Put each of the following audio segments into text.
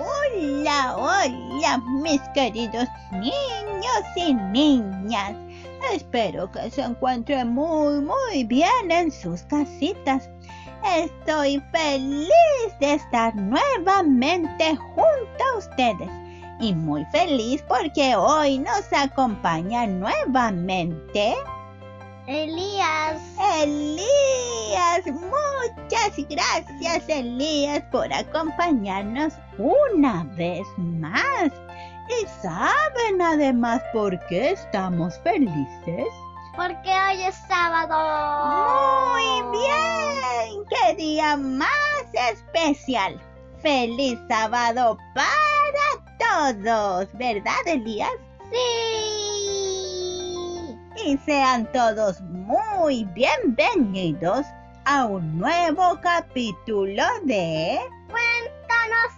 Hola, hola, mis queridos niños y niñas. Espero que se encuentren muy, muy bien en sus casitas. Estoy feliz de estar nuevamente junto a ustedes y muy feliz porque hoy nos acompaña nuevamente Elías. Elías. Muchas gracias Elías por acompañarnos una vez más. ¿Y saben además por qué estamos felices? Porque hoy es sábado. Muy bien. ¡Qué día más especial! ¡Feliz sábado para todos! ¿Verdad, Elías? Sí. Y sean todos muy bienvenidos a un nuevo capítulo de... Cuéntanos,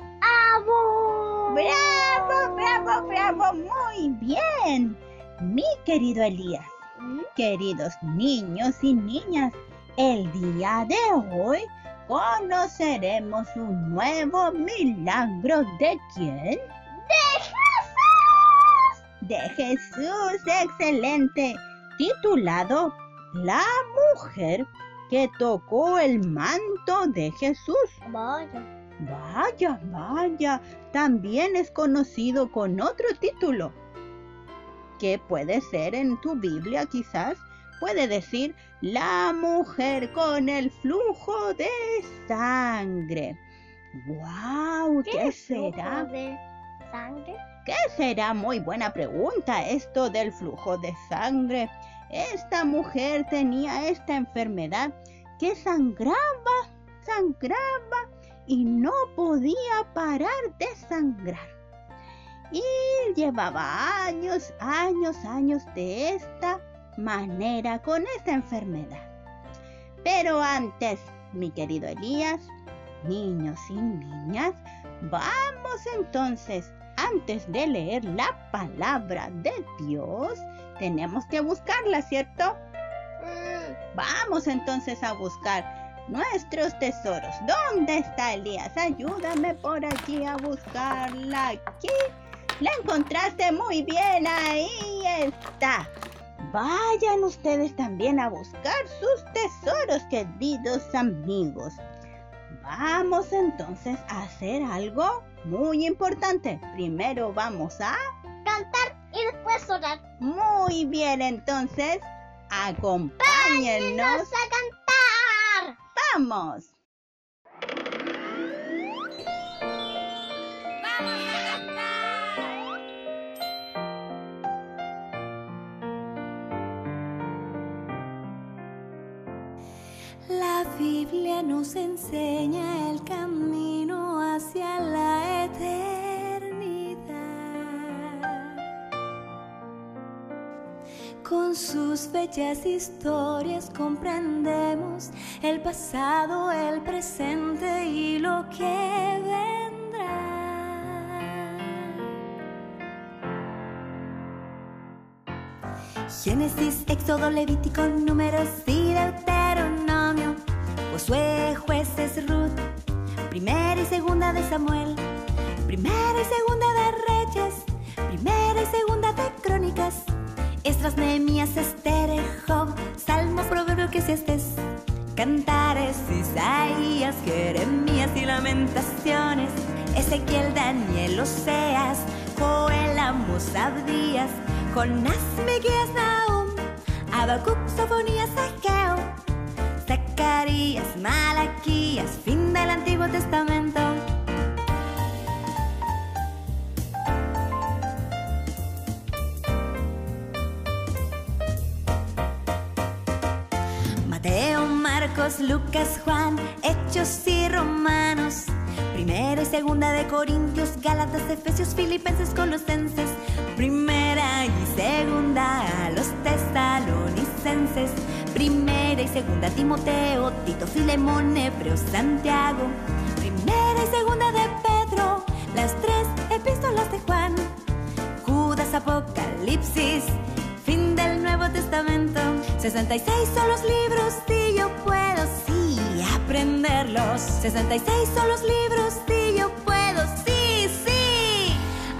Abu. ¡Bravo, bravo, bravo! Muy bien. Mi querido Elías, ¿Mm? queridos niños y niñas, el día de hoy conoceremos un nuevo milagro de quién? ¡De Jesús! De Jesús, excelente, titulado La mujer que tocó el manto de Jesús. Vaya. Vaya, vaya, también es conocido con otro título, que puede ser en tu Biblia quizás, puede decir la mujer con el flujo de sangre. ¡Wow! ¿Qué, flujo será? de sangre? ¿Qué será? Muy buena pregunta esto del flujo de sangre. Esta mujer tenía esta enfermedad que sangraba, sangraba y no podía parar de sangrar. Y llevaba años, años, años de esta manera con esta enfermedad. Pero antes, mi querido Elías, niños y niñas, vamos entonces, antes de leer la palabra de Dios, tenemos que buscarla, ¿cierto? Mm, Vamos entonces a buscar nuestros tesoros. ¿Dónde está Elías? Ayúdame por aquí a buscarla. Aquí. La encontraste muy bien. Ahí está. Vayan ustedes también a buscar sus tesoros, queridos amigos. Vamos entonces a hacer algo muy importante. Primero vamos a... cantar y después orar. Muy bien, entonces, acompáñennos. ¡Vámonos a cantar! ¡Vamos! La Biblia nos enseña el camino hacia la eternidad. Con sus bellas historias comprendemos el pasado, el presente y lo que vendrá. Génesis, Éxodo, Levítico, Números y Deuteronomio, Josué, Jueces, Ruth, Segunda de Samuel, Primera y Segunda de Reyes, Primera y Segunda de Crónicas, Esdras, Nehemías, Esther, Job, Salmos, Proverbios, Eclesiastes, Cantares, Isaías, Jeremías y Lamentaciones, Ezequiel, Daniel, Oseas, Joel, Amos, Abdías, Jonás, Miqueas, Nahum, Habacuc, Sofonías, Ageo, Malaquías, fin del Antiguo Testamento. Mateo, Marcos, Lucas, Juan, Hechos y Romanos. Primera y segunda de Corintios, Gálatas, Efesios, Filipenses, Colosenses. Primera y segunda a los tesalonicenses. Primera y segunda Timoteo, Tito, Filemón, Hebreo, Santiago. Primera y segunda de Pedro, las tres epístolas de Juan. Judas, Apocalipsis, fin del Nuevo Testamento. 66 son los libros y yo puedo sí aprenderlos. 66 son los libros y yo puedo sí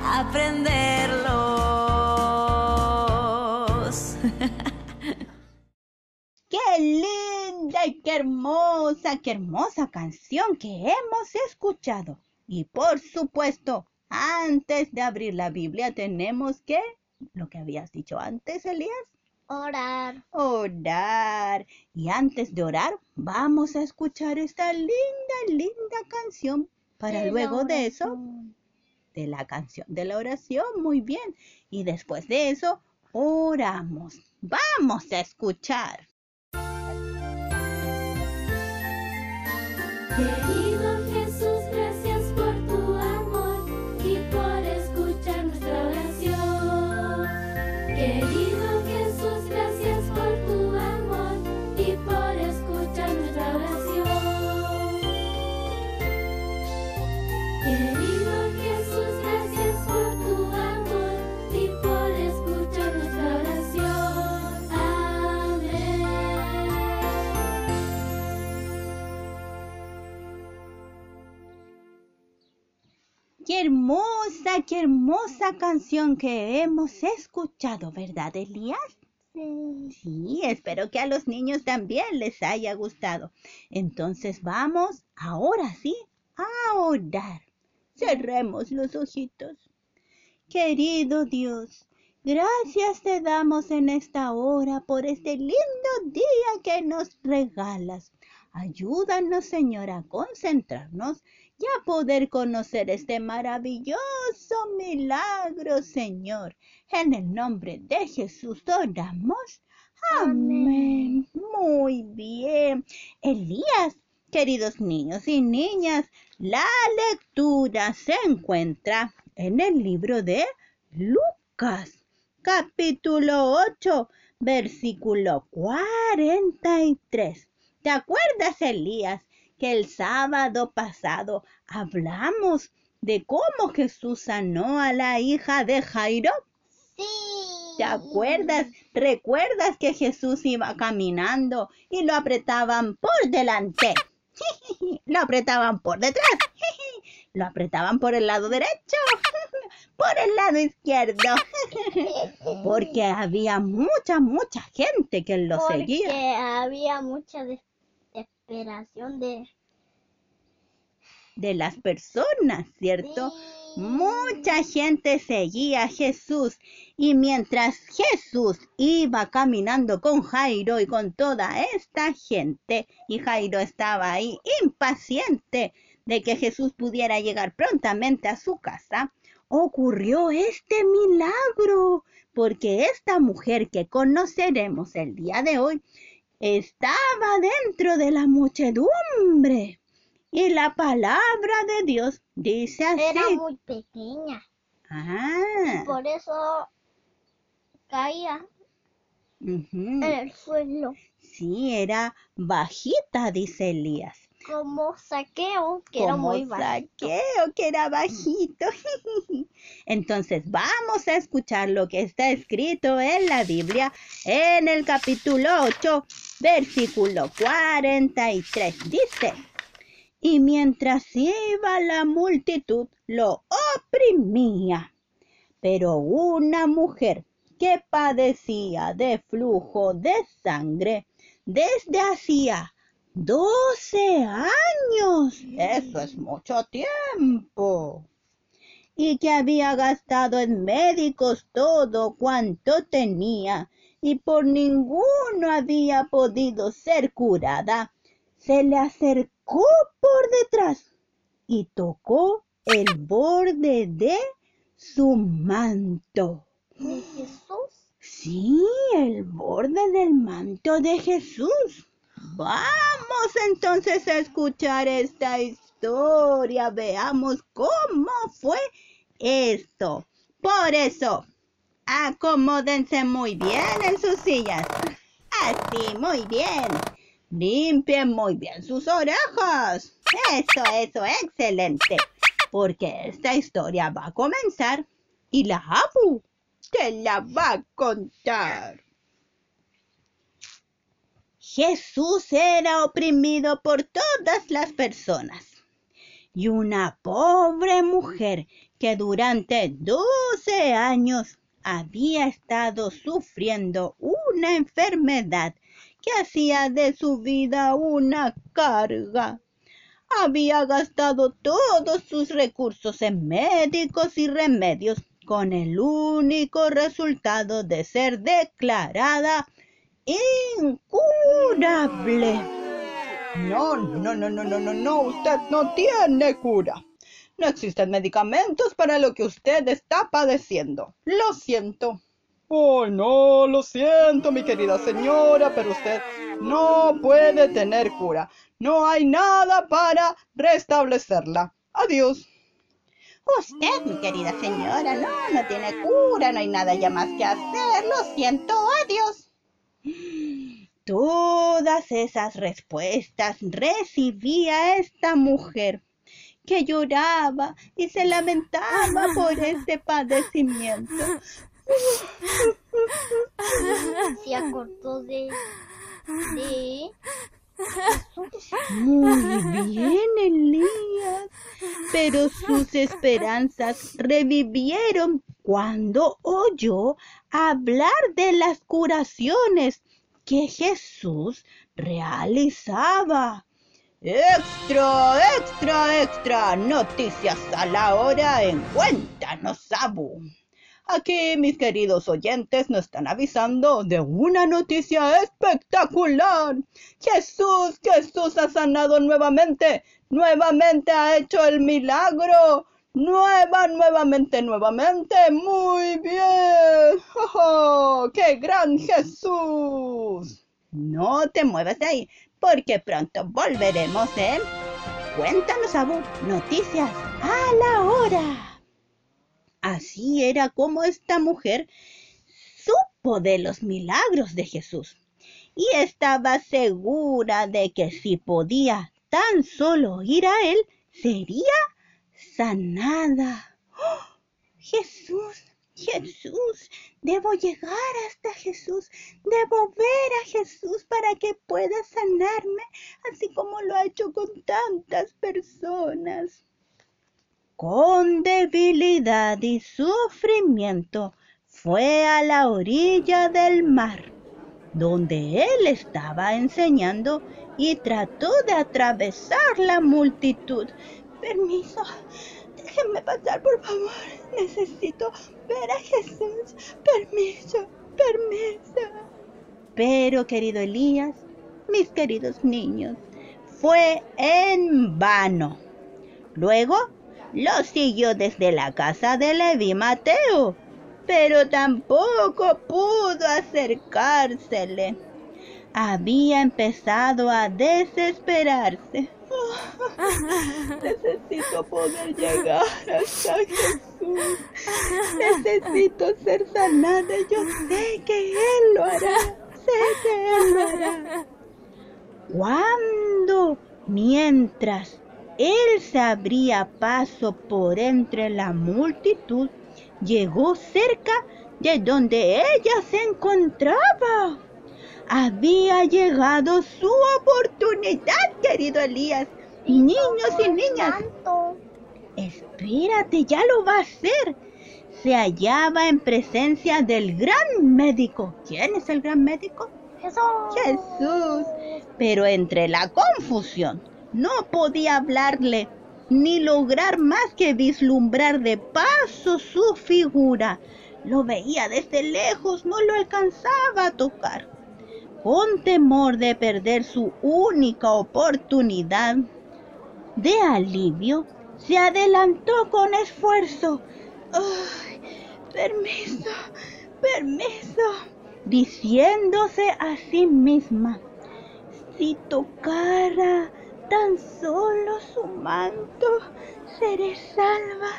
aprenderlos. Hermosa, qué hermosa canción que hemos escuchado! Y por supuesto, antes de abrir la Biblia tenemos que, lo que habías dicho antes, Elías, Orar. orar. Y antes de orar, vamos a escuchar esta linda, linda canción para luego de eso, de la canción de la oración, muy bien. Y después de eso, oramos. Vamos a escuchar. Querido canción que hemos escuchado, ¿verdad, Elías? Sí. Sí, espero que a los niños también les haya gustado. Entonces vamos, ahora sí, a orar. Cerremos los ojitos. Querido Dios, gracias te damos en esta hora por este lindo día que nos regalas. Ayúdanos, Señor, a concentrarnos y a poder conocer este maravilloso milagro, Señor. En el nombre de Jesús oramos. Amén. Muy bien. Elías, queridos niños y niñas, la lectura se encuentra en el libro de Lucas, capítulo 8, versículo 43. ¿Te acuerdas, Elías, que el sábado pasado hablamos de cómo Jesús sanó a la hija de Jairo? Sí. ¿Te acuerdas? ¿Recuerdas que Jesús iba caminando y lo apretaban por delante? Lo apretaban por detrás. Lo apretaban por el lado derecho. Por el lado izquierdo. Porque había mucha, mucha gente que lo Porque seguía. había mucha desesperación de... De las personas, ¿cierto? Sí. Mucha gente seguía a Jesús y mientras Jesús iba caminando con Jairo y con toda esta gente, y Jairo estaba ahí impaciente de que Jesús pudiera llegar prontamente a su casa, ocurrió este milagro, porque esta mujer que conoceremos el día de hoy estaba dentro de la muchedumbre. Y la palabra de Dios dice así. Era muy pequeña. Ah, Por eso caía en el suelo. Sí, era bajita, dice Elías. Como saqueo, que era muy bajito. saqueo, que era bajito. Entonces vamos a escuchar lo que está escrito en la Biblia en el capítulo 8, versículo 43. Dice, y mientras iba la multitud lo oprimía, pero una mujer que padecía de flujo de sangre desde hacía 12 años. Eso es mucho tiempo. Y que había gastado en médicos todo cuanto tenía y por ninguno había podido ser curada, se le acercó por detrás y tocó el borde de su manto. De Jesús. Sí, el borde del manto de Jesús. Vamos entonces a escuchar esta historia. Veamos cómo fue esto. Por eso, acomódense muy bien en sus sillas. Así, muy bien. Limpien muy bien sus orejas. Eso, eso, excelente. Porque esta historia va a comenzar y la Abu te la va a contar. Jesús era oprimido por todas las personas y una pobre mujer que durante 12 años había estado sufriendo una enfermedad que hacía de su vida una carga. Había gastado todos sus recursos en médicos y remedios con el único resultado de ser declarada incurable. No, no, no, no, no, no, no, usted no tiene cura. No existen medicamentos para lo que usted está padeciendo. Lo siento. Oh, no, lo siento, mi querida señora, pero usted no puede tener cura. No hay nada para restablecerla. Adiós. Usted, mi querida señora, no, no tiene cura, no hay nada ya más que hacer. Lo siento, adiós. Todas esas respuestas recibía esta mujer que lloraba y se lamentaba por este padecimiento. Se acordó de. de. Muy bien, Elías. Pero sus esperanzas revivieron cuando oyó hablar de las curaciones que Jesús realizaba. Extra, extra, extra. Noticias a la hora en Cuéntanos, Abu. Aquí mis queridos oyentes nos están avisando de una noticia espectacular. Jesús, Jesús ha sanado nuevamente, nuevamente ha hecho el milagro. Nueva, nuevamente, nuevamente. Muy bien. ¡Oh, ¡Qué gran Jesús! No te muevas de ahí, porque pronto volveremos en Cuéntanos, Abu, noticias a la hora. Así era como esta mujer supo de los milagros de Jesús y estaba segura de que si podía tan solo ir a él, sería sanada. ¡Oh! Jesús, Jesús, debo llegar hasta Jesús, debo ver a Jesús para que pueda sanarme, así como lo ha hecho con tantas personas. Con debilidad y sufrimiento fue a la orilla del mar, donde él estaba enseñando y trató de atravesar la multitud. Permiso, déjenme pasar, por favor. Necesito ver a Jesús. Permiso, permiso. Pero, querido Elías, mis queridos niños, fue en vano. Luego lo siguió desde la casa de Levi Mateo, pero tampoco pudo acercársele. Había empezado a desesperarse. necesito poder llegar hasta Jesús. Necesito ser sanada. Yo sé que Él lo hará. Sé que Él lo hará. Cuando, mientras él se abría paso por entre la multitud, llegó cerca de donde ella se encontraba. Había llegado su oportunidad, querido Elías. Niños y niñas, espérate, ya lo va a hacer. Se hallaba en presencia del gran médico. ¿Quién es el gran médico? Jesús. Jesús. Pero entre la confusión no podía hablarle ni lograr más que vislumbrar de paso su figura. Lo veía desde lejos, no lo alcanzaba a tocar. Con temor de perder su única oportunidad de alivio, se adelantó con esfuerzo. ¡Ay! Permiso, permiso, diciéndose a sí misma, si tocara tan solo su manto, seré salva.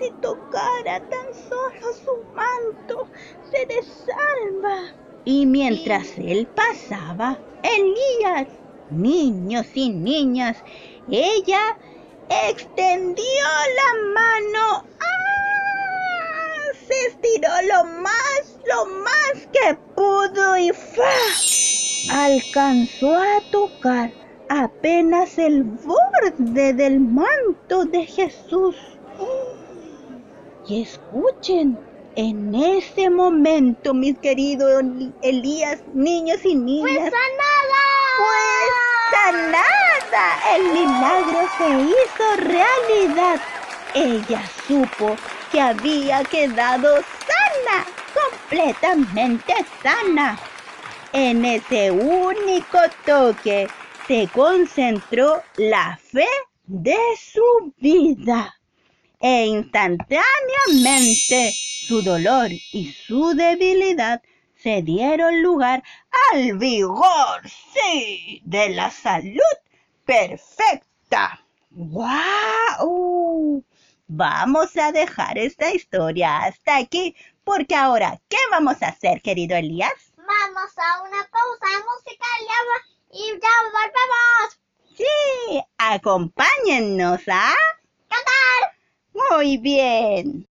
Si tocara tan solo su manto, seré salva. Y mientras él pasaba, Elías, niños y niñas, ella extendió la mano. ¡Ah! Se estiró lo más, lo más que pudo y ¡fa! alcanzó a tocar apenas el borde del manto de Jesús. Y escuchen, en ese momento, mis queridos Elías, niños y niñas, pues sanada. El milagro se hizo realidad. Ella supo que había quedado sana, completamente sana. En ese único toque se concentró la fe de su vida. E instantáneamente su dolor y su debilidad se dieron lugar al vigor, sí, de la salud perfecta. ¡Guau! Vamos a dejar esta historia hasta aquí, porque ahora, ¿qué vamos a hacer, querido Elías? Vamos a una pausa musical y ya- y ya volvemos. Sí, acompáñennos a... ¡Cantar! Muy bien.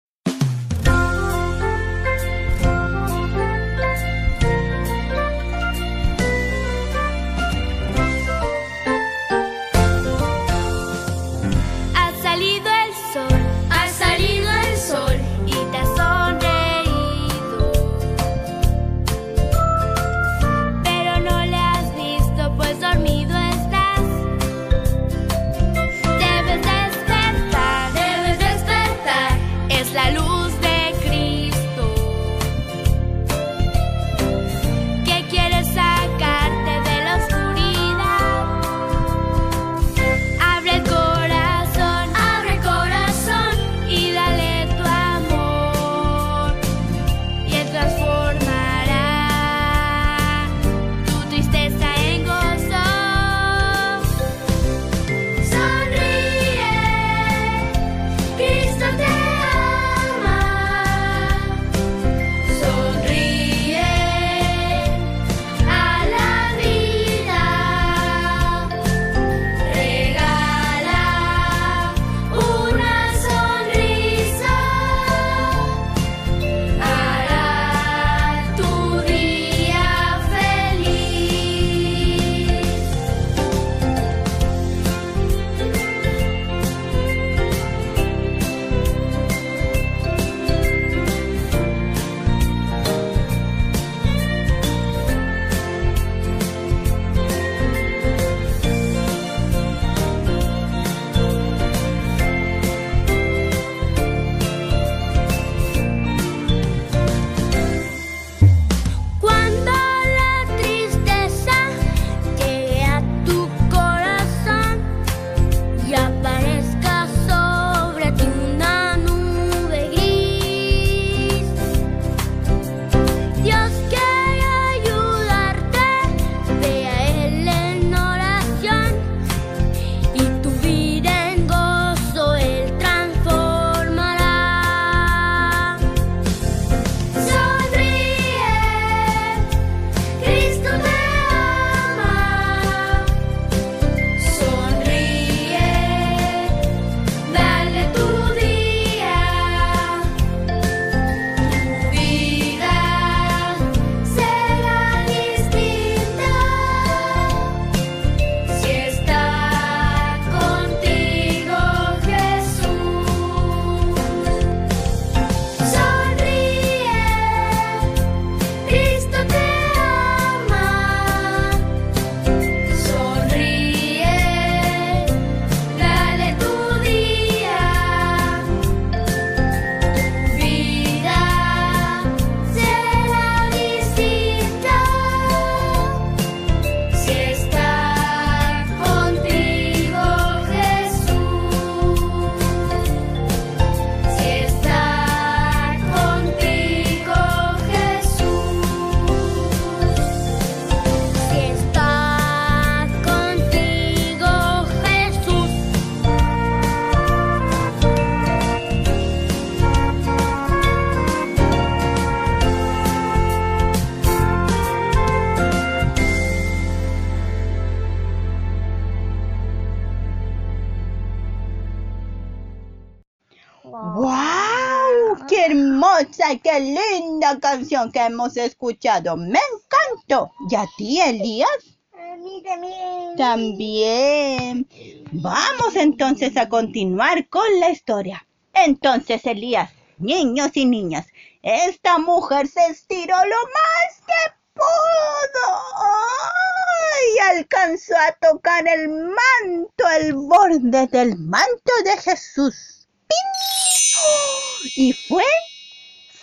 Canción que hemos escuchado! ¡Me encantó! ¿Y a ti, Elías? Eh, mí también. También. Vamos entonces a continuar con la historia. Entonces, Elías, niños y niñas, esta mujer se estiró lo más que pudo. ¡Ay! Alcanzó a tocar el manto, el borde del manto de Jesús. ¡Pin! Y fue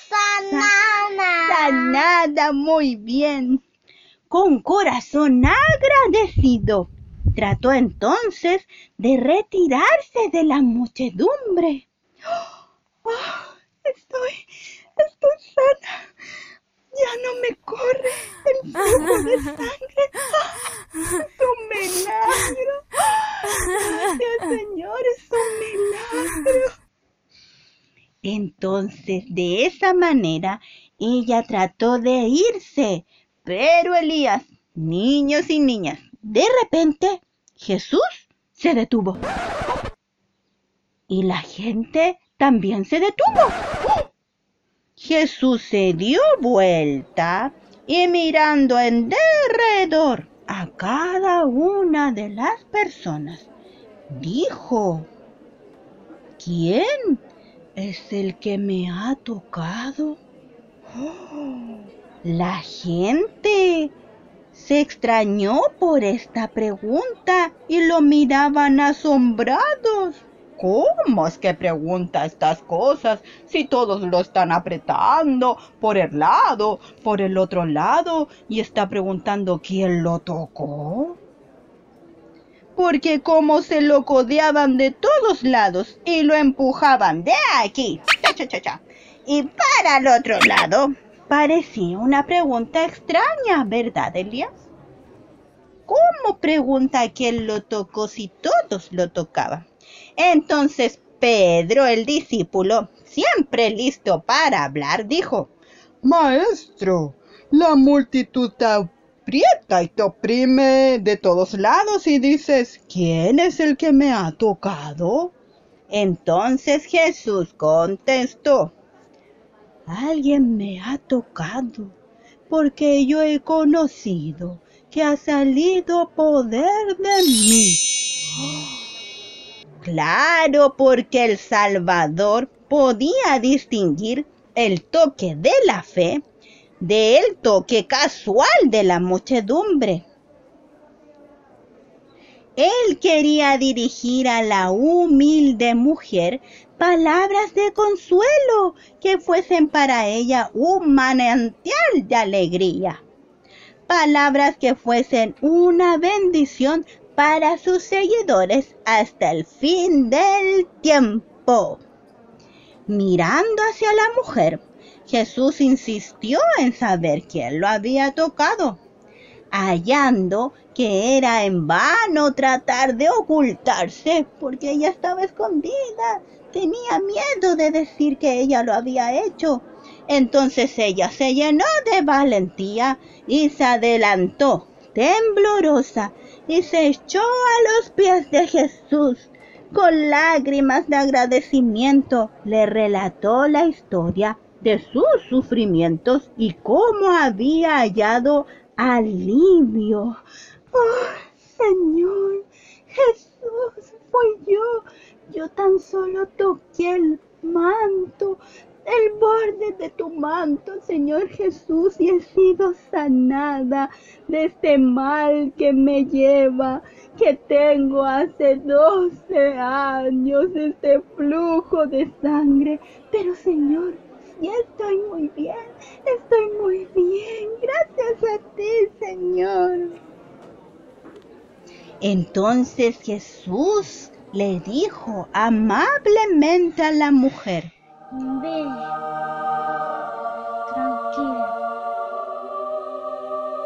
Sanana. sanada muy bien. Con corazón agradecido, trató entonces de retirarse de la muchedumbre. ¡Ah! estoy, estoy sana. Ya no me corre el flujo de sangre. ¡Ah! Es un milagro. Gracias, Señor, es un milagro. Entonces, de esa manera, ella trató de irse. Pero Elías, niños y niñas, de repente Jesús se detuvo. Y la gente también se detuvo. Jesús se dio vuelta y mirando en derredor a cada una de las personas, dijo, ¿quién es el que me ha tocado? ¡Oh! La gente se extrañó por esta pregunta y lo miraban asombrados. ¿Cómo es que pregunta estas cosas si todos lo están apretando por el lado, por el otro lado y está preguntando quién lo tocó? Porque como se lo codeaban de todos lados y lo empujaban de aquí cha, cha, cha, y para el otro lado, parecía una pregunta extraña, ¿verdad, Elías? ¿Cómo pregunta quién lo tocó si todos lo tocaban? Entonces Pedro, el discípulo, siempre listo para hablar, dijo, Maestro, la multitud aprieta y te oprime de todos lados y dices, ¿quién es el que me ha tocado? Entonces Jesús contestó, alguien me ha tocado, porque yo he conocido que ha salido poder de mí. Claro, porque el Salvador podía distinguir el toque de la fe del toque casual de la muchedumbre. Él quería dirigir a la humilde mujer palabras de consuelo que fuesen para ella un manantial de alegría. Palabras que fuesen una bendición para sus seguidores hasta el fin del tiempo. Mirando hacia la mujer, Jesús insistió en saber quién lo había tocado, hallando que era en vano tratar de ocultarse porque ella estaba escondida. Tenía miedo de decir que ella lo había hecho. Entonces ella se llenó de valentía y se adelantó, temblorosa, y se echó a los pies de Jesús. Con lágrimas de agradecimiento le relató la historia de sus sufrimientos y cómo había hallado alivio. ¡Oh, Señor! Jesús, fui yo. Yo tan solo toqué el manto, el borde de tu manto, Señor Jesús, y he sido sanada de este mal que me lleva, que tengo hace 12 años, este flujo de sangre. Pero, Señor, ya estoy muy bien, estoy muy bien, gracias a ti, Señor. Entonces Jesús le dijo amablemente a la mujer, Ve. Tranquila.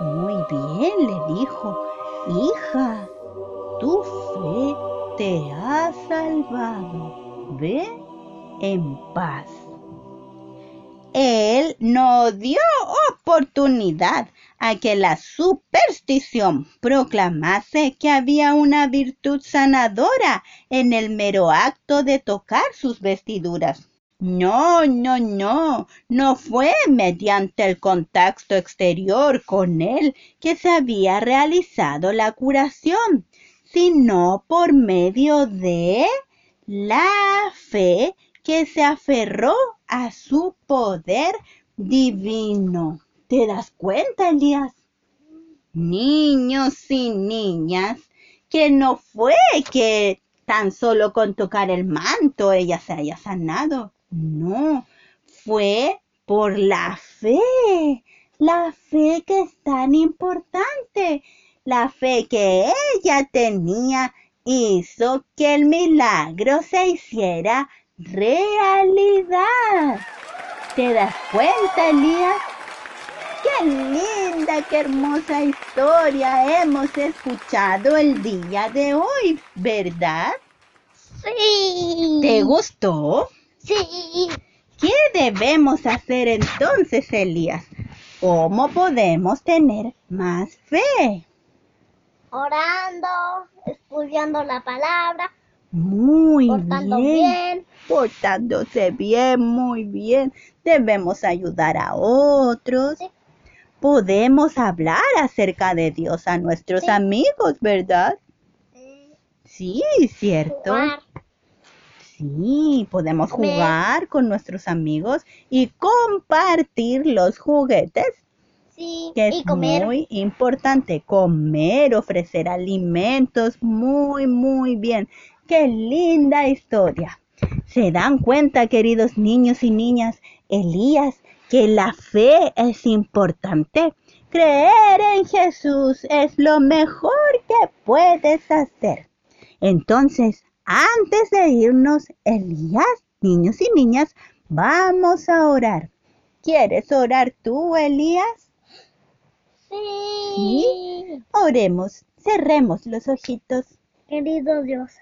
Muy bien, le dijo, hija, tu fe te ha salvado. Ve en paz. Él no dio oportunidad a que la superstición proclamase que había una virtud sanadora en el mero acto de tocar sus vestiduras. No, no, no, no fue mediante el contacto exterior con él que se había realizado la curación, sino por medio de la fe que se aferró a su poder divino. ¿Te das cuenta, Elías? Niños y niñas, que no fue que tan solo con tocar el manto ella se haya sanado. No, fue por la fe. La fe que es tan importante. La fe que ella tenía hizo que el milagro se hiciera realidad. ¿Te das cuenta, Elías? Qué linda, qué hermosa historia hemos escuchado el día de hoy, ¿verdad? Sí. ¿Te gustó? Sí. ¿Qué debemos hacer entonces, Elías? ¿Cómo podemos tener más fe? Orando, estudiando la palabra, Muy portando bien. bien. Portándose bien, muy bien. Debemos ayudar a otros. Sí. Podemos hablar acerca de Dios a nuestros Sí. amigos, ¿verdad? eh, Sí, cierto. jugar. Sí, podemos jugar con nuestros amigos y compartir los juguetes, Sí. que es y comer. muy importante. Comer, ofrecer alimentos, muy, muy bien. Qué linda historia. ¿Se dan cuenta, queridos niños y niñas, Elías, que la fe es importante? Creer en Jesús es lo mejor que puedes hacer. Entonces, antes de irnos, Elías, niños y niñas, vamos a orar. ¿Quieres orar tú, Elías? Sí. Oremos, cerremos los ojitos. Querido Dios,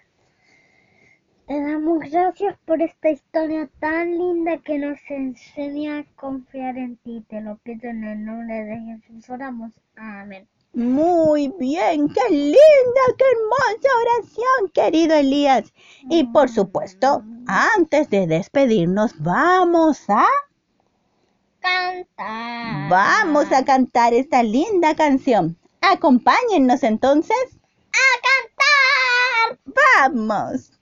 te damos gracias por esta historia tan linda que nos enseña a confiar en ti. Te lo pido en el nombre de Jesús. Oramos. Amén. Muy bien, qué linda, qué hermosa oración, querido Elías. Y por supuesto, antes de despedirnos, vamos a, Canta. vamos a cantar esta linda canción. Acompáñennos entonces. a cantar. ¡Vamos!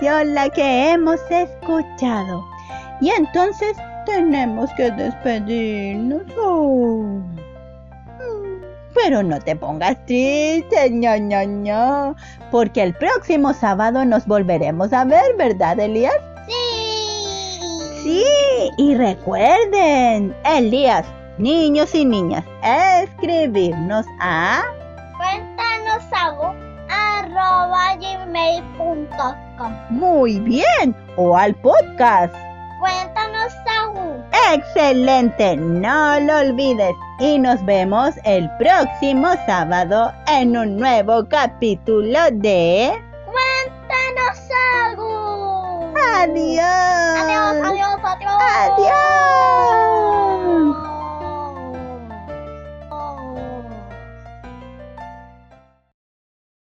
Canción la que hemos escuchado! Y entonces tenemos que despedirnos. Oh. Mm, Pero no te pongas triste, ño, ño, ño, porque el próximo sábado nos volveremos a ver, ¿verdad, Elías? Sí. Sí, y recuerden, Elías, niños y niñas, escribirnos a... Muy bien, o al podcast. Cuéntanos, Saúl. Excelente, no lo olvides. Y nos vemos el próximo sábado en un nuevo capítulo de... Cuéntanos, Saúl. Adiós. Adiós, adiós, adiós. Adiós.